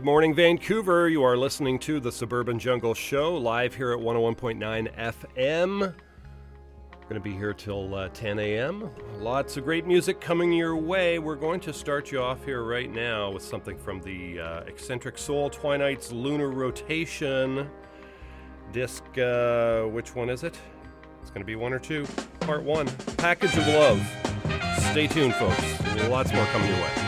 Good morning, Vancouver. You are listening to the Suburban Jungle Show live here at 101.9 FM. Going to be here till uh, 10 a.m. Lots of great music coming your way. We're going to start you off here right now with something from the uh, Eccentric Soul Twinight's Lunar Rotation disc. Uh, which one is it? It's going to be one or two. Part one Package of Love. Stay tuned, folks. Lots more coming your way.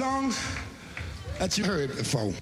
A that you heard before.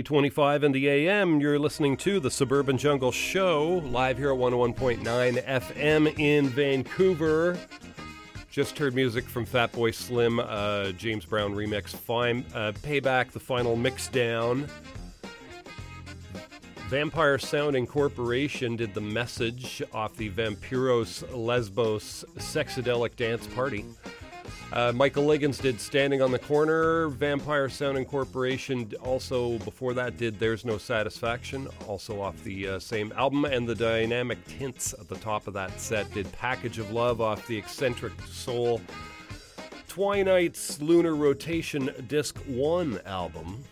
825 in the AM, you're listening to the Suburban Jungle Show, live here at 101.9 FM in Vancouver. Just heard music from Fatboy Slim, uh, James Brown remix, Fine, uh, Payback, the final mix down. Vampire Sound Incorporation did the message off the Vampyros Lesbos Sexadelic Dance Party. Uh, Michael Liggins did Standing on the Corner. Vampire Sound Incorporation also, before that, did There's No Satisfaction, also off the uh, same album. And the Dynamic Tints at the top of that set did Package of Love off the Eccentric Soul Twinight's Lunar Rotation Disc 1 album.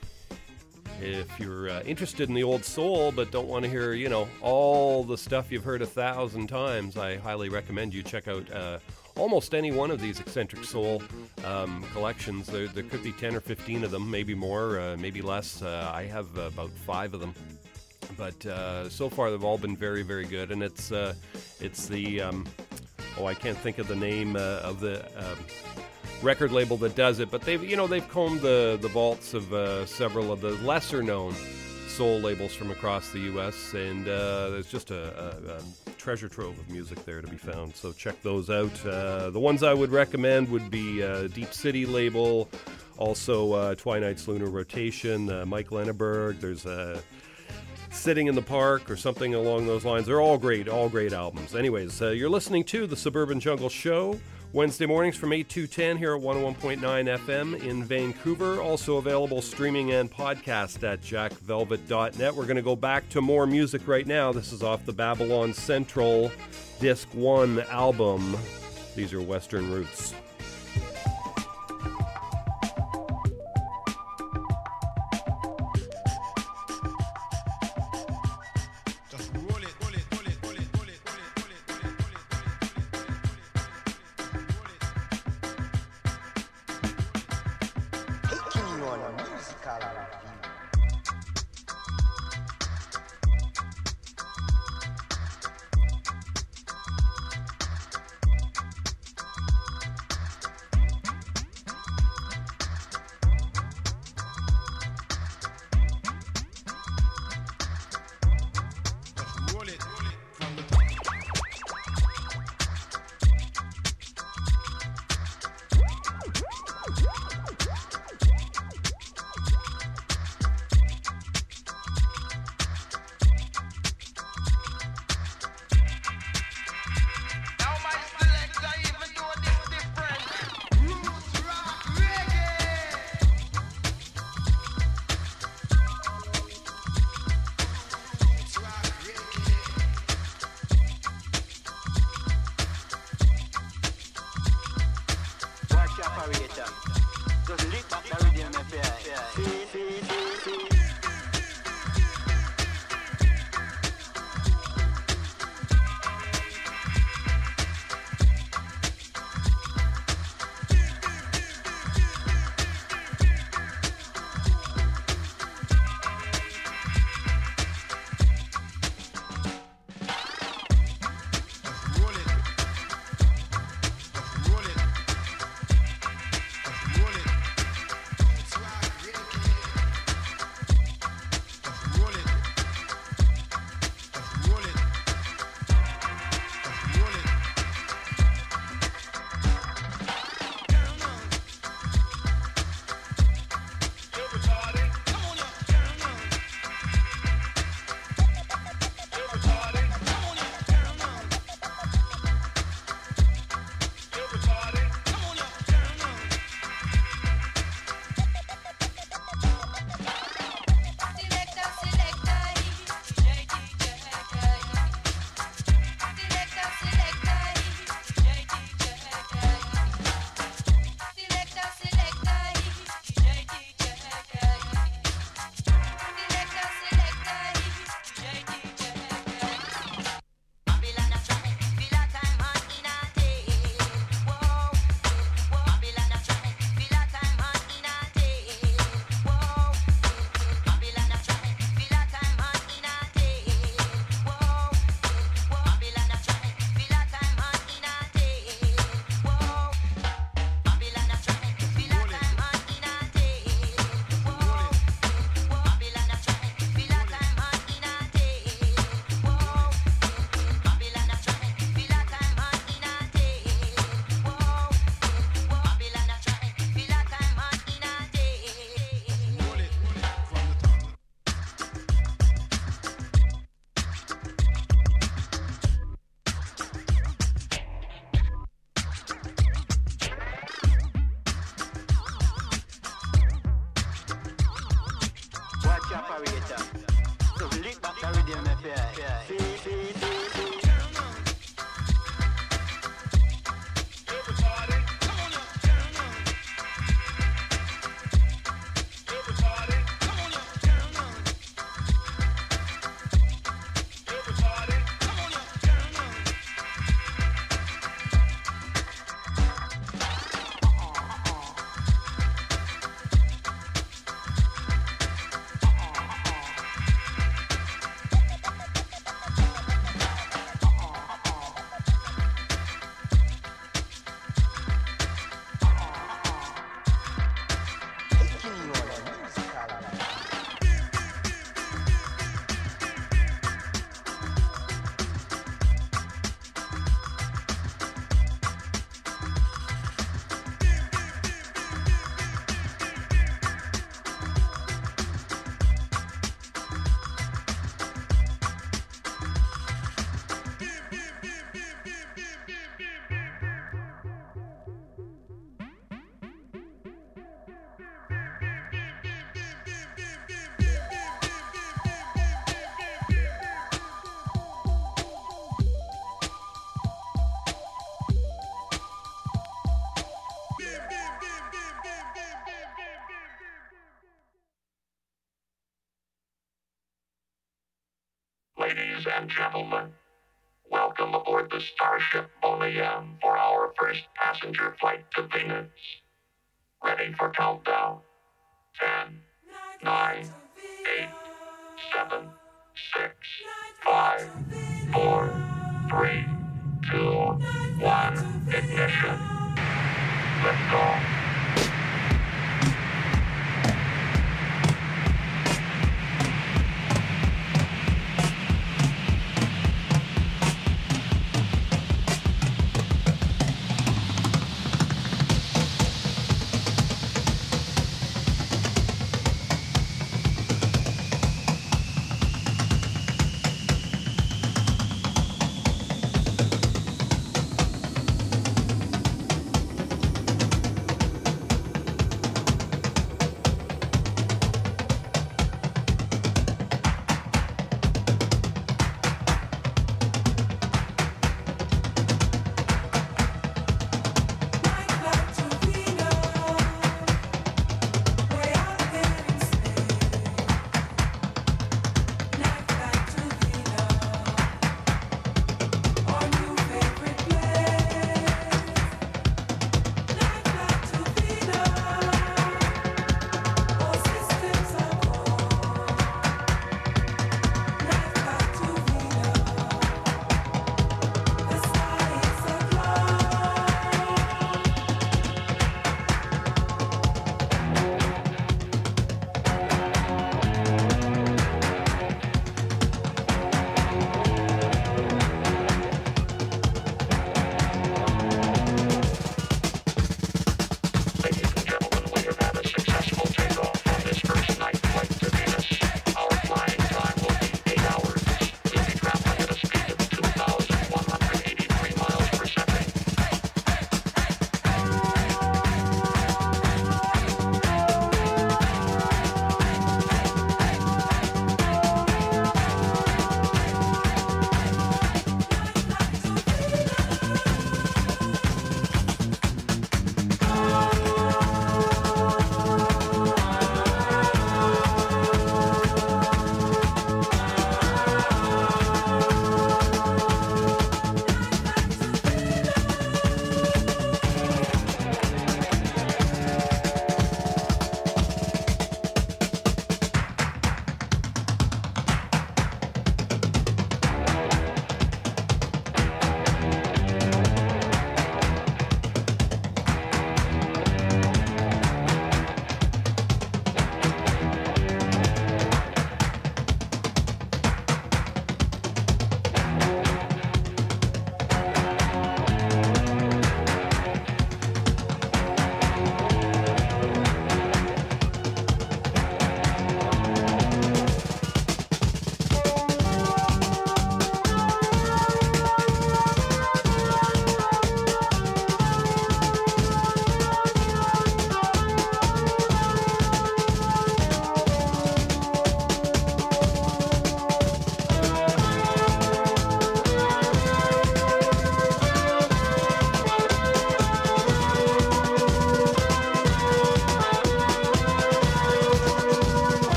If you're uh, interested in the old soul but don't want to hear, you know, all the stuff you've heard a thousand times, I highly recommend you check out uh, almost any one of these eccentric soul um, collections. There, there, could be 10 or 15 of them, maybe more, uh, maybe less. Uh, I have about five of them. But uh, so far, they've all been very, very good. And it's uh, it's the um, oh, I can't think of the name of the um, record label that does it, but they've you know they've combed the the vaults of uh, several of the lesser known soul labels from across the U.S. and uh, there's just a, a, a, treasure trove of music there to be found. So check those out. Uh, the ones I would recommend would be uh, Deep City label, also uh, Twinight's Lunar Rotation, uh, Mike Lenaburg. There's a Sitting in the Park or something along those lines. They're all great, all great albums. Anyways, you're listening to the Suburban Jungle Show. Wednesday mornings from 8 to 10 here at 101.9 FM in Vancouver. Also available streaming and podcast at jackvelvet.net. We're going to go back to more music right now. This is off the Babylon Central Disc 1 album. These are Western Roots. Gentlemen,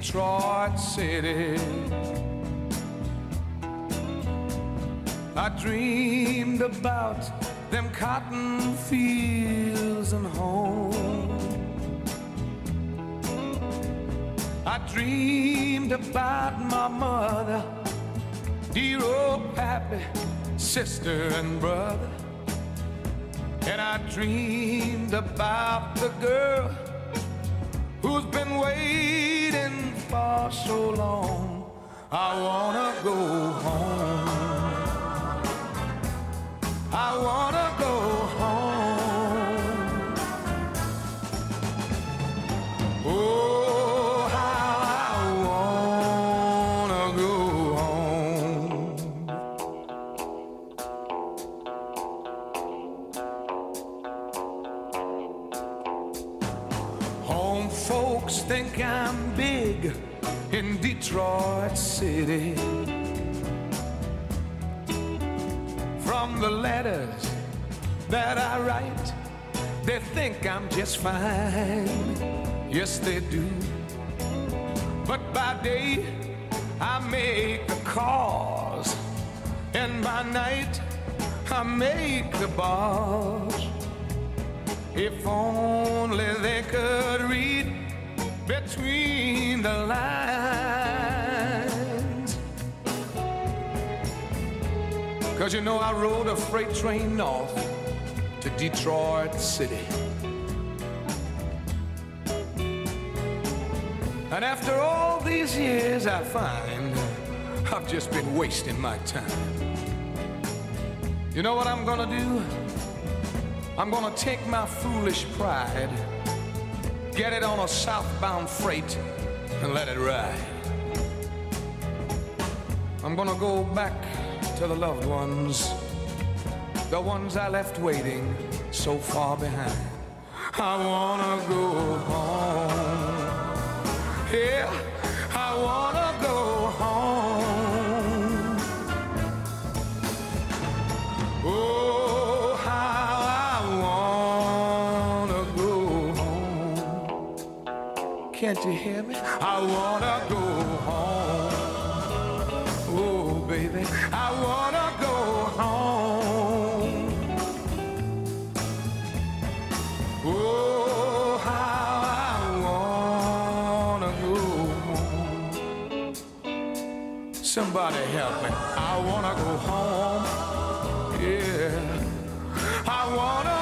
Detroit City. I dreamed about them cotton fields and home. I dreamed about my mother, dear old pappy, sister and brother. And I dreamed about the girl fine. Yes, they do. But by day, I make the calls, and by night, I make the bars. If only they could read between the lines. Cause you know, I rode a freight train north to Detroit City. And after all these years, I find I've just been wasting my time. You know what I'm gonna do? I'm gonna take my foolish pride, get it on a southbound freight, and let it ride. I'm gonna go back to the loved ones, the ones I left waiting so far behind. I wanna go home. Yeah, I wanna go home. Oh, how I wanna go home. Can't you hear me? I wanna go home. Oh, baby, I wanna Somebody help me. I wanna go home. Yeah. I wanna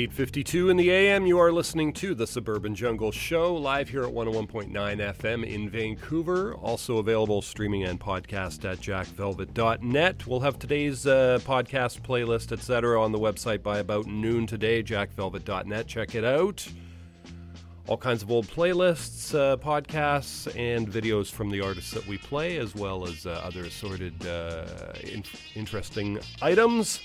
8:52 in the AM. You are listening to the Suburban Jungle Show live here at 101.9 FM in Vancouver. Also available streaming and podcast at jackvelvet.net. We'll have today's uh, podcast playlist, etc., on the website by about noon today. Jackvelvet.net. Check it out. All kinds of old playlists, uh, podcasts, and videos from the artists that we play, as well as uh, other assorted uh, in- interesting items.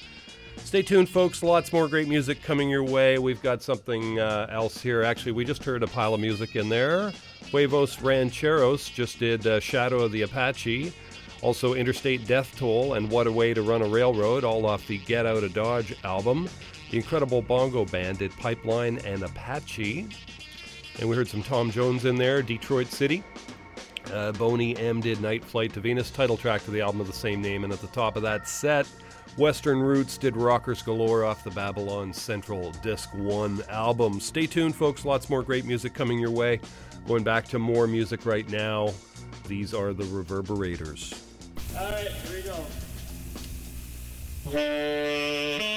Stay tuned, folks. Lots more great music coming your way. We've got something uh, else here. Actually, we just heard a pile of music in there. Huevos Rancheros just did uh, Shadow of the Apache. Also, Interstate Death Toll and What a Way to Run a Railroad, all off the Get Out of Dodge album. The Incredible Bongo Band did Pipeline and Apache. And we heard some Tom Jones in there, Detroit City. Uh, Boney M did Night Flight to Venus, title track to the album of the same name. And at the top of that set, Western Roots did Rockers Galore off the Babylon Central Disc 1 album. Stay tuned, folks. Lots more great music coming your way. Going back to more music right now. These are the Reverberators. All right, here we go.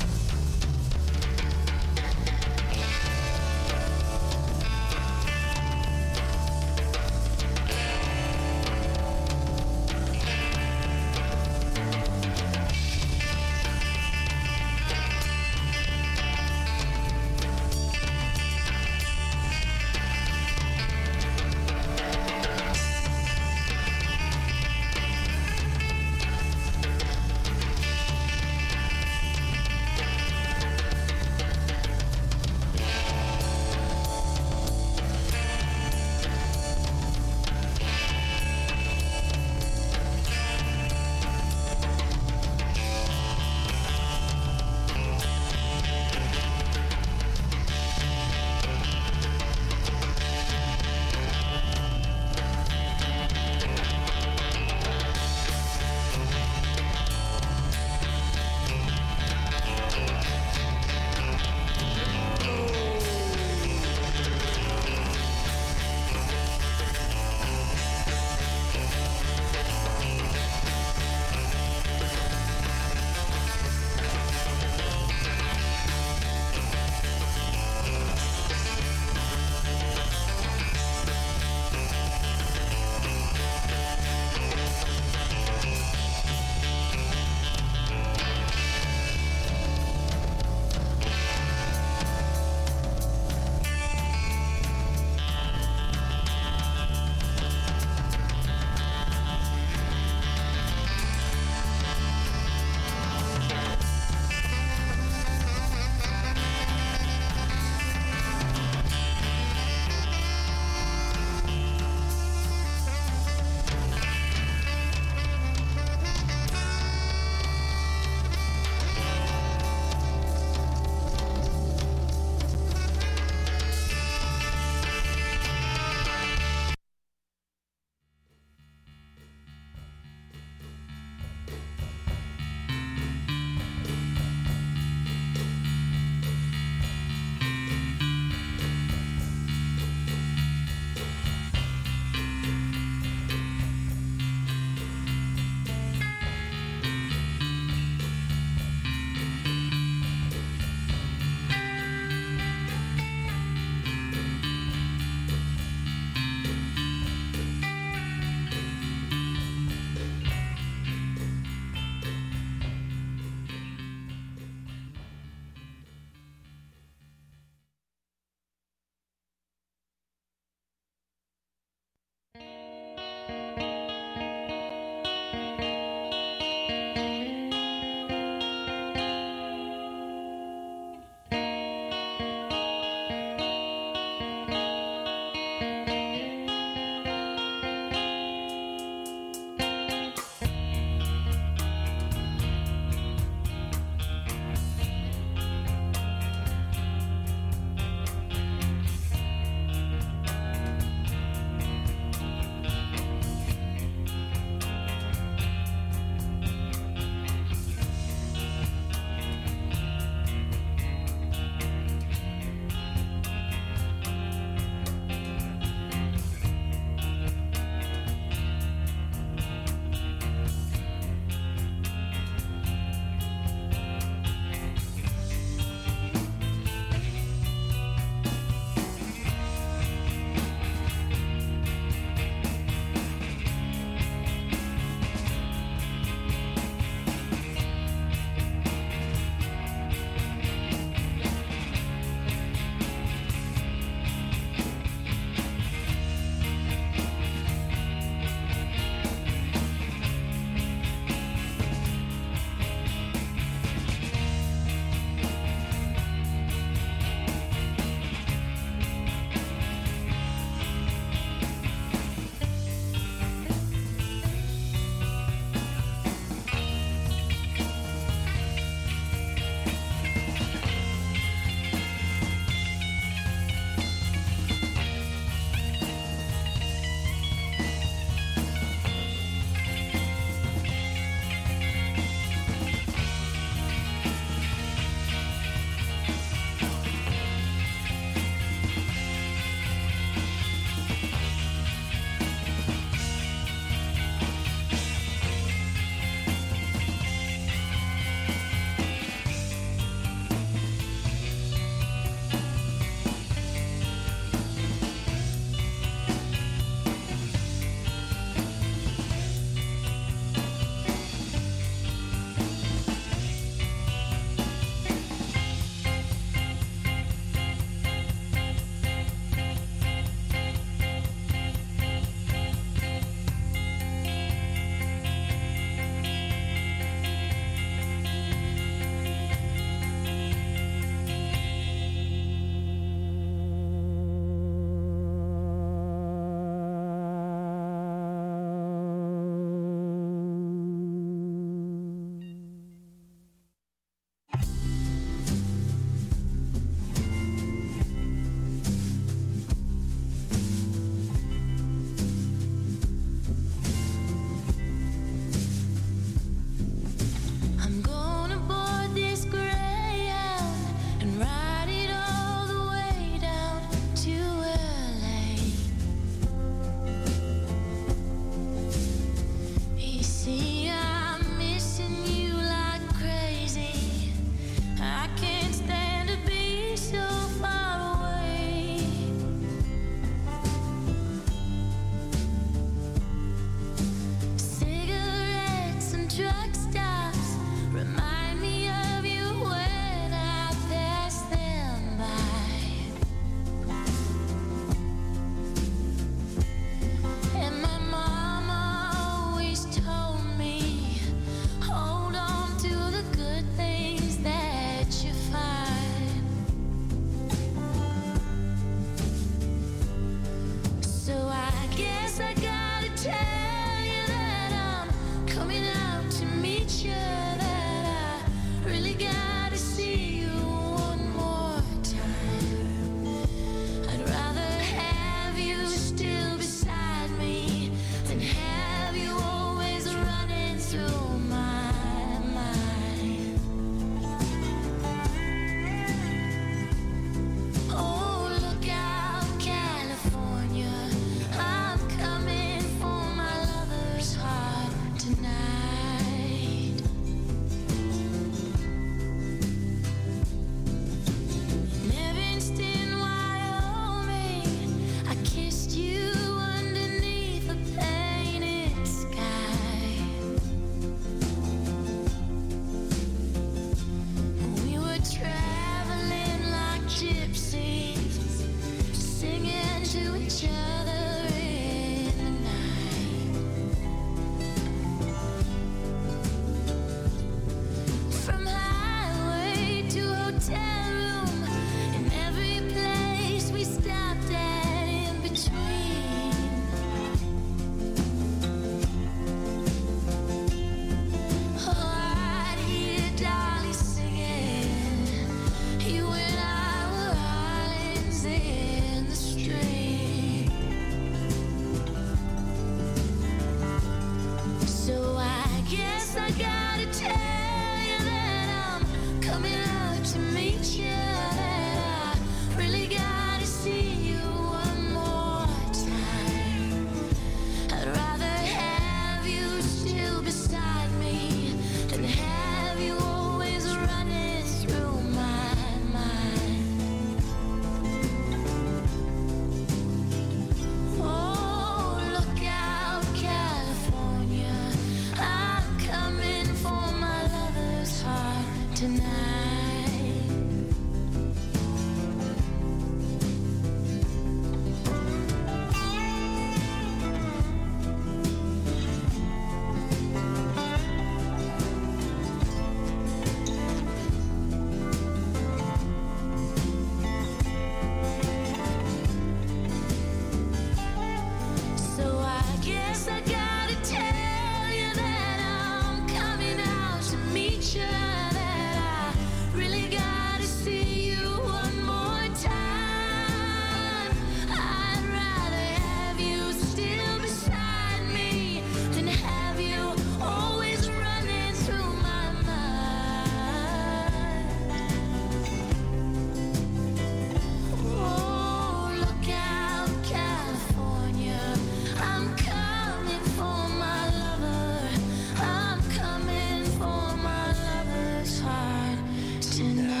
Imagine.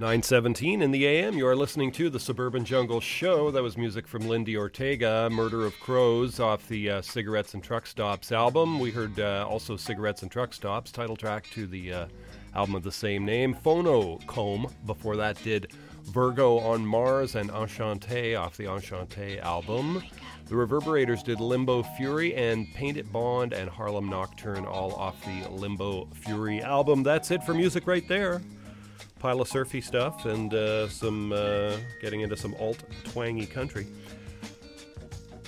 917 in the AM. You are listening to the Suburban Jungle Show. That was music from Lindi Ortega, Murder of Crows, off the uh, Cigarettes and Truck Stops album. We heard uh, also Cigarettes and Truck Stops, title track to the uh, album of the same name. Phono Comb, before that, did Virgo on Mars and Enchanté off the Enchanté album. The Reverberators did Limbo Fury and Paint It Bond and Harlem Nocturne, all off the Limbo Fury album. That's it for music right there pile of surfy stuff and uh, some uh, getting into some alt twangy country.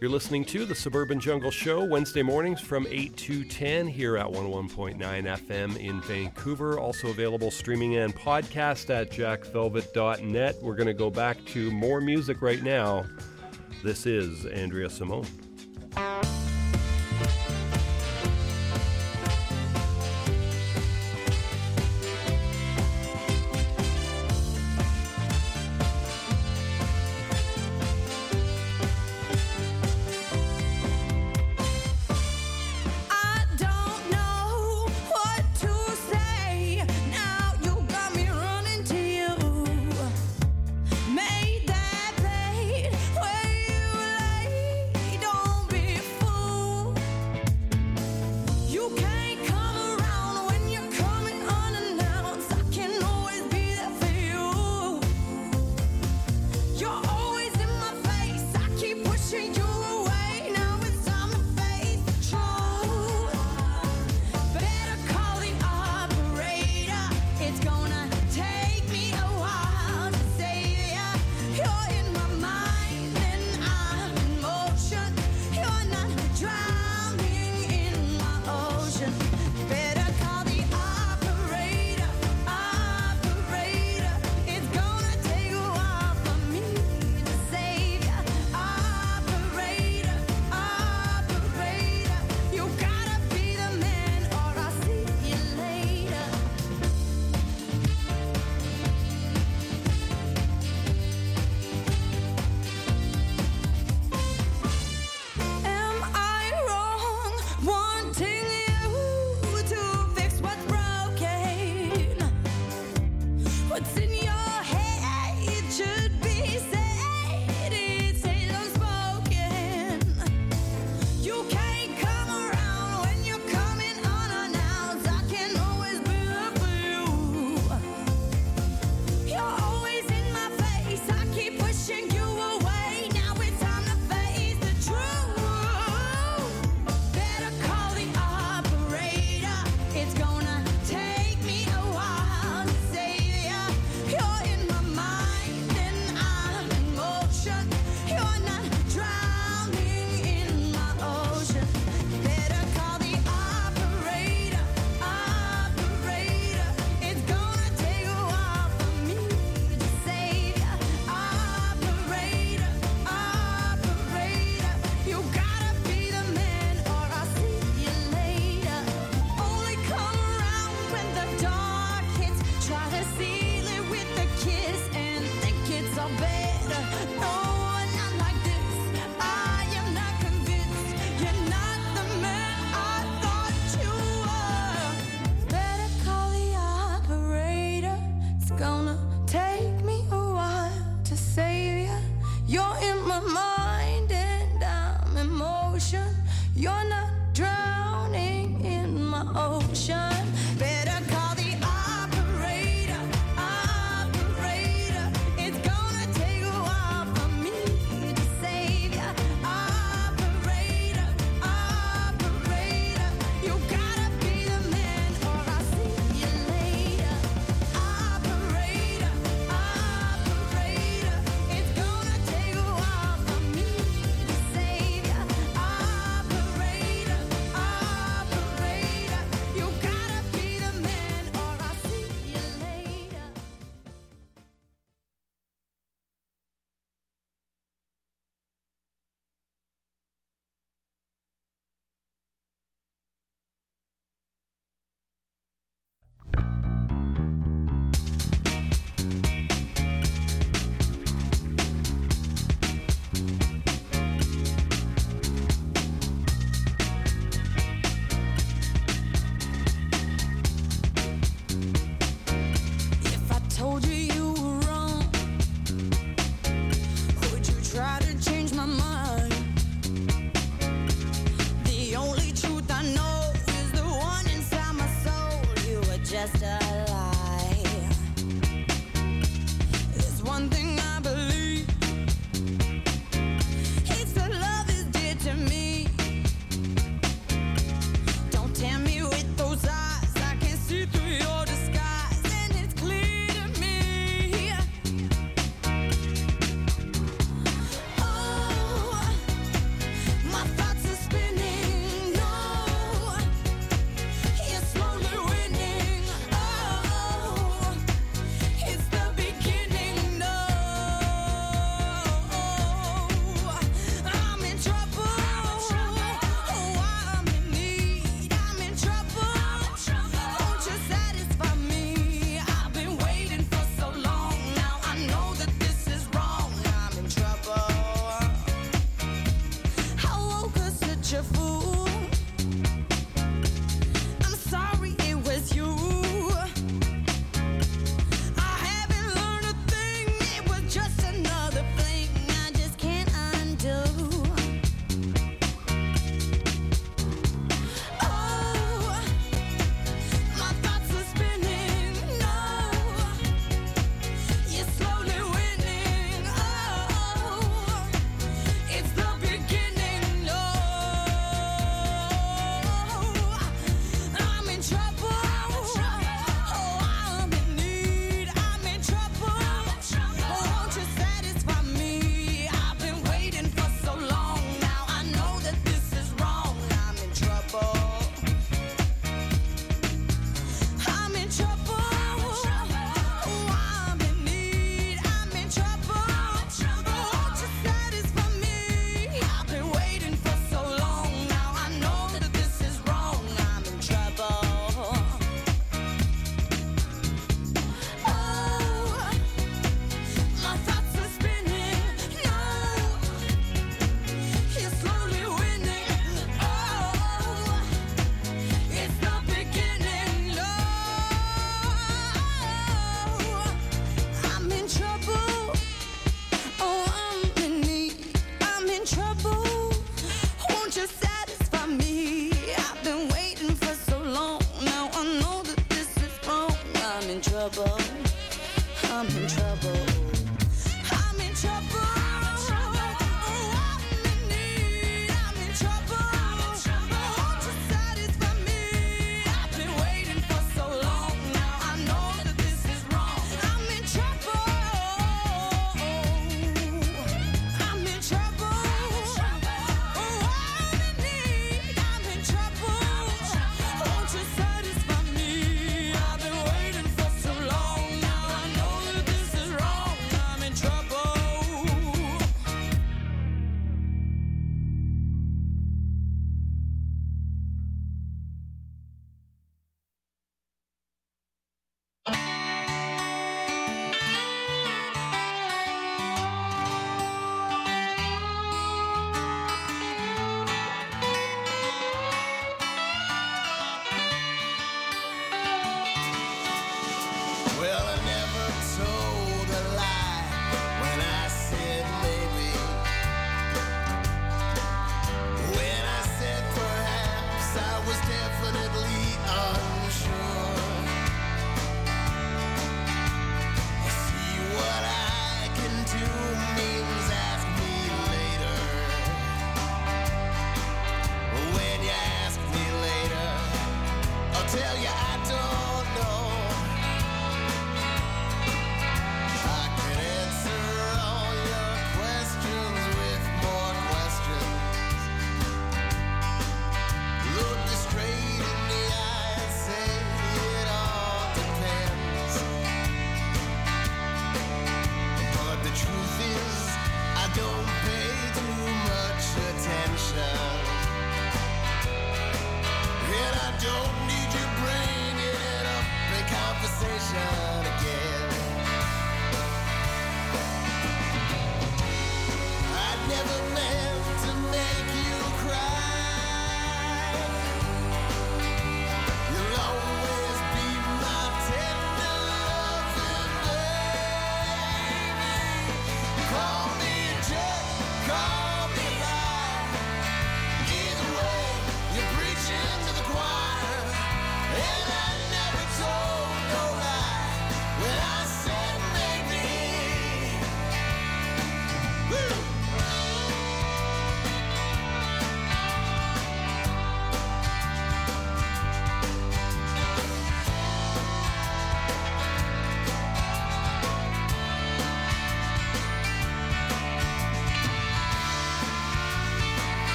You're listening to the Suburban Jungle Show Wednesday mornings from 8 to 10 here at 101.9 FM in Vancouver. Also available streaming and podcast at jackvelvet.net. We're going to go back to more music right now. This is Andrea Simone.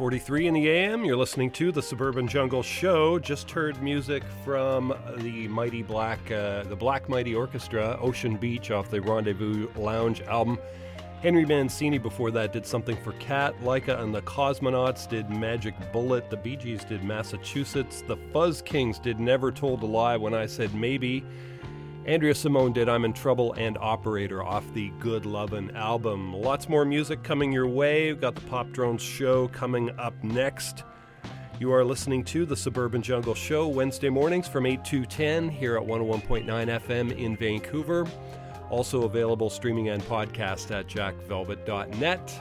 8:43 in the a.m. You're listening to the Suburban Jungle Show. Just heard music from the Mighty Black, uh, the Black Mighty Orchestra, Ocean Beach off the Rendezvous Lounge album. Henry Mancini before that did something for Cat. Laika and the Cosmonauts did Magic Bullet. The Bee Gees did Massachusetts. The Fuzz Kings did Never Told a Lie when I Said Maybe. Andrea Simone did I'm in Trouble and Operator off the Good Lovin' album. Lots more music coming your way. We've got the Pop Drones show coming up next. You are listening to the Suburban Jungle Show Wednesday mornings from 8 to 10 here at 101.9 FM in Vancouver. Also available streaming and podcast at jackvelvet.net.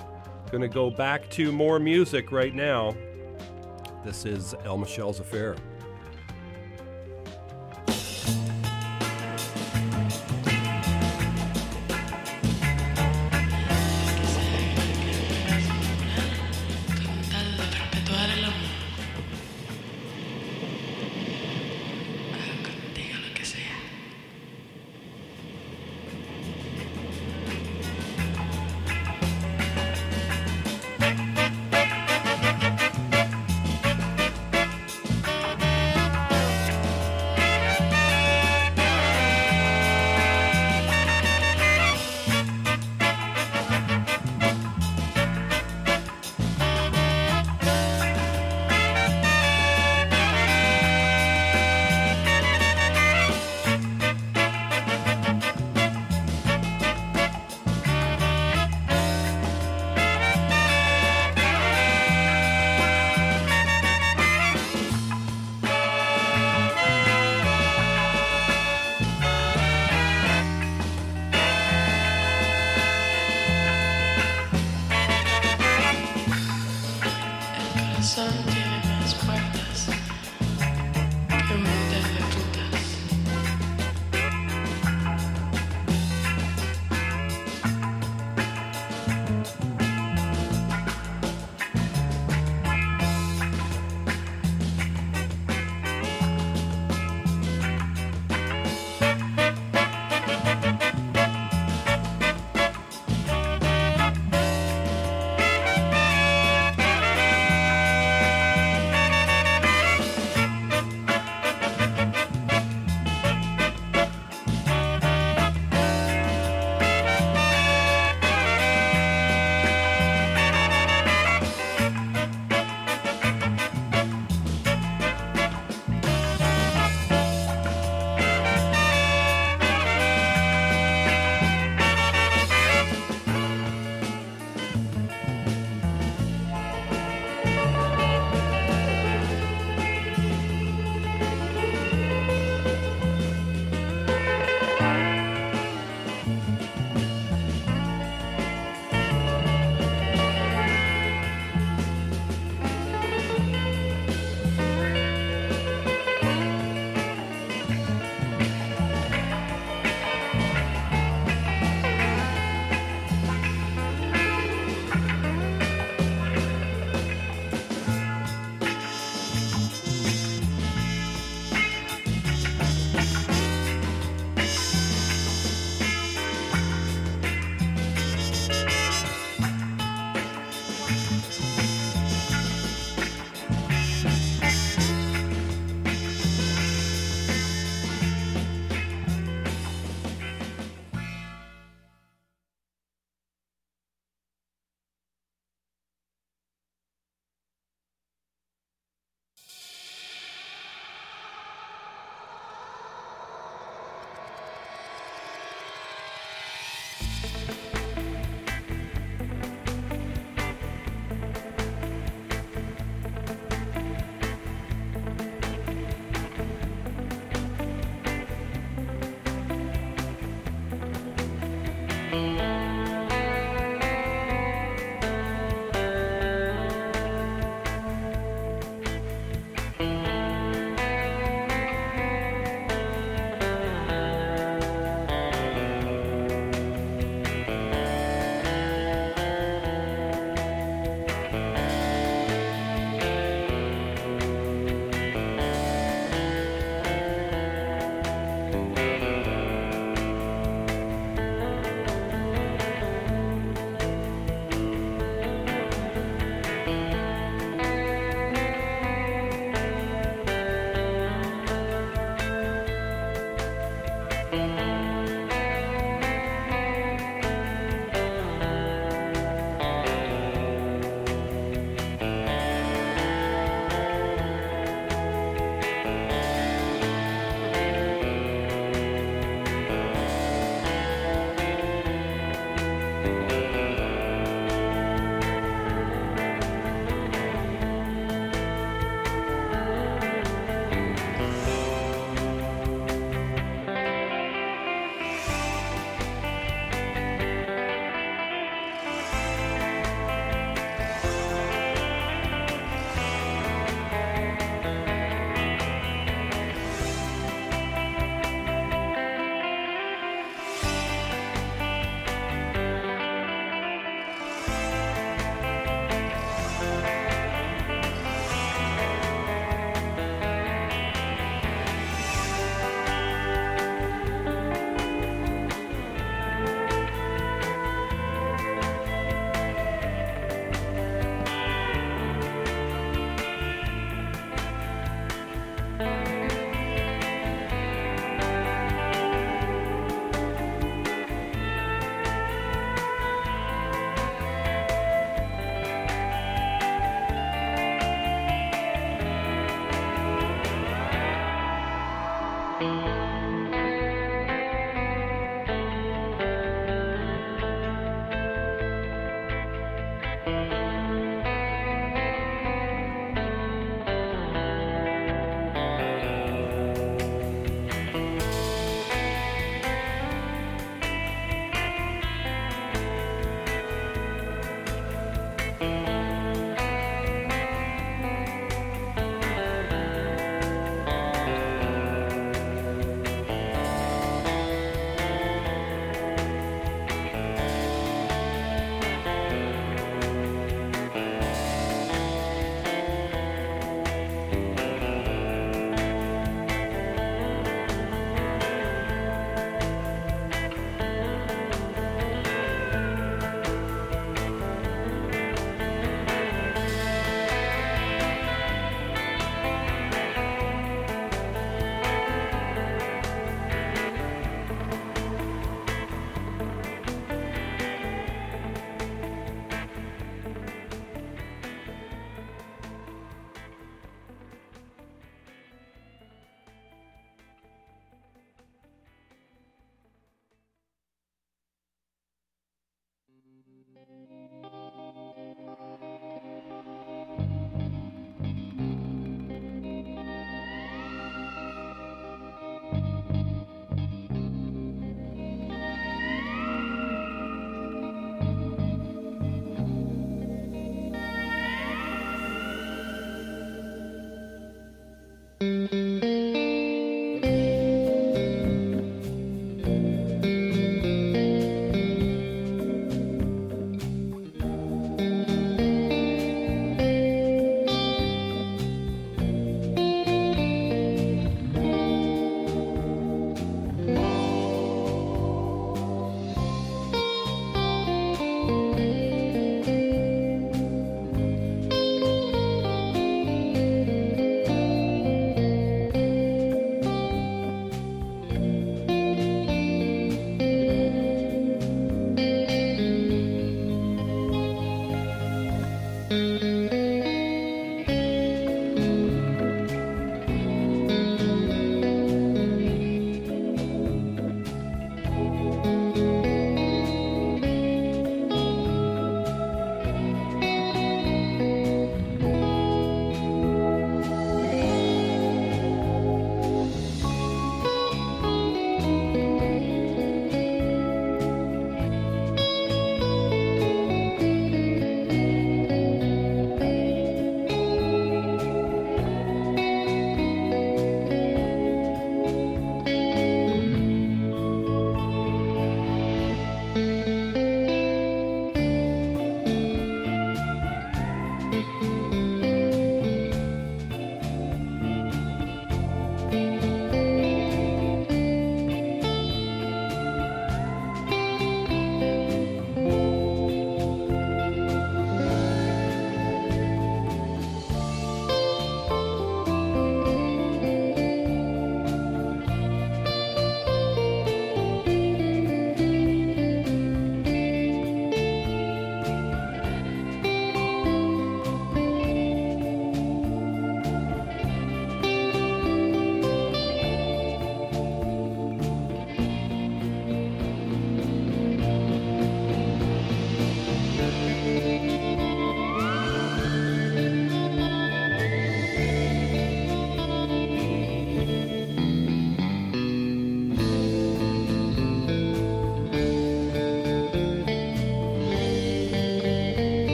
Going to go back to more music right now. This is El Michels Affair.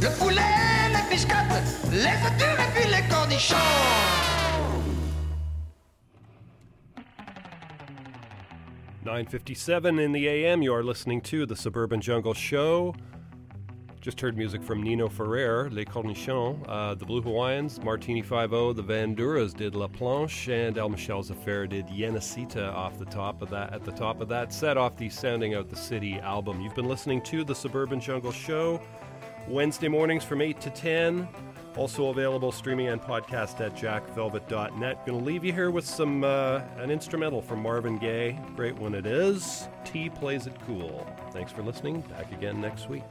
Le poulet, les biscottes, les et puis les cornichons. Nine fifty-seven in the AM. You are listening to the Suburban Jungle Show. Just heard music from Nino Ferrer, Les Cornichons, uh, the Blue Hawaiians, Martini 5 the Vanduras did La Planche, and El Michel Affair did Yenisita off the top of that. At the top of that set, off the Sounding Out the City album. You've been listening to the Suburban Jungle Show. Wednesday mornings from 8 to 10. Also available streaming and podcast at jackvelvet.net. Going to leave you here with some uh, an instrumental from Marvin Gaye. Great one it is. T plays it cool. Thanks for listening. Back again next week.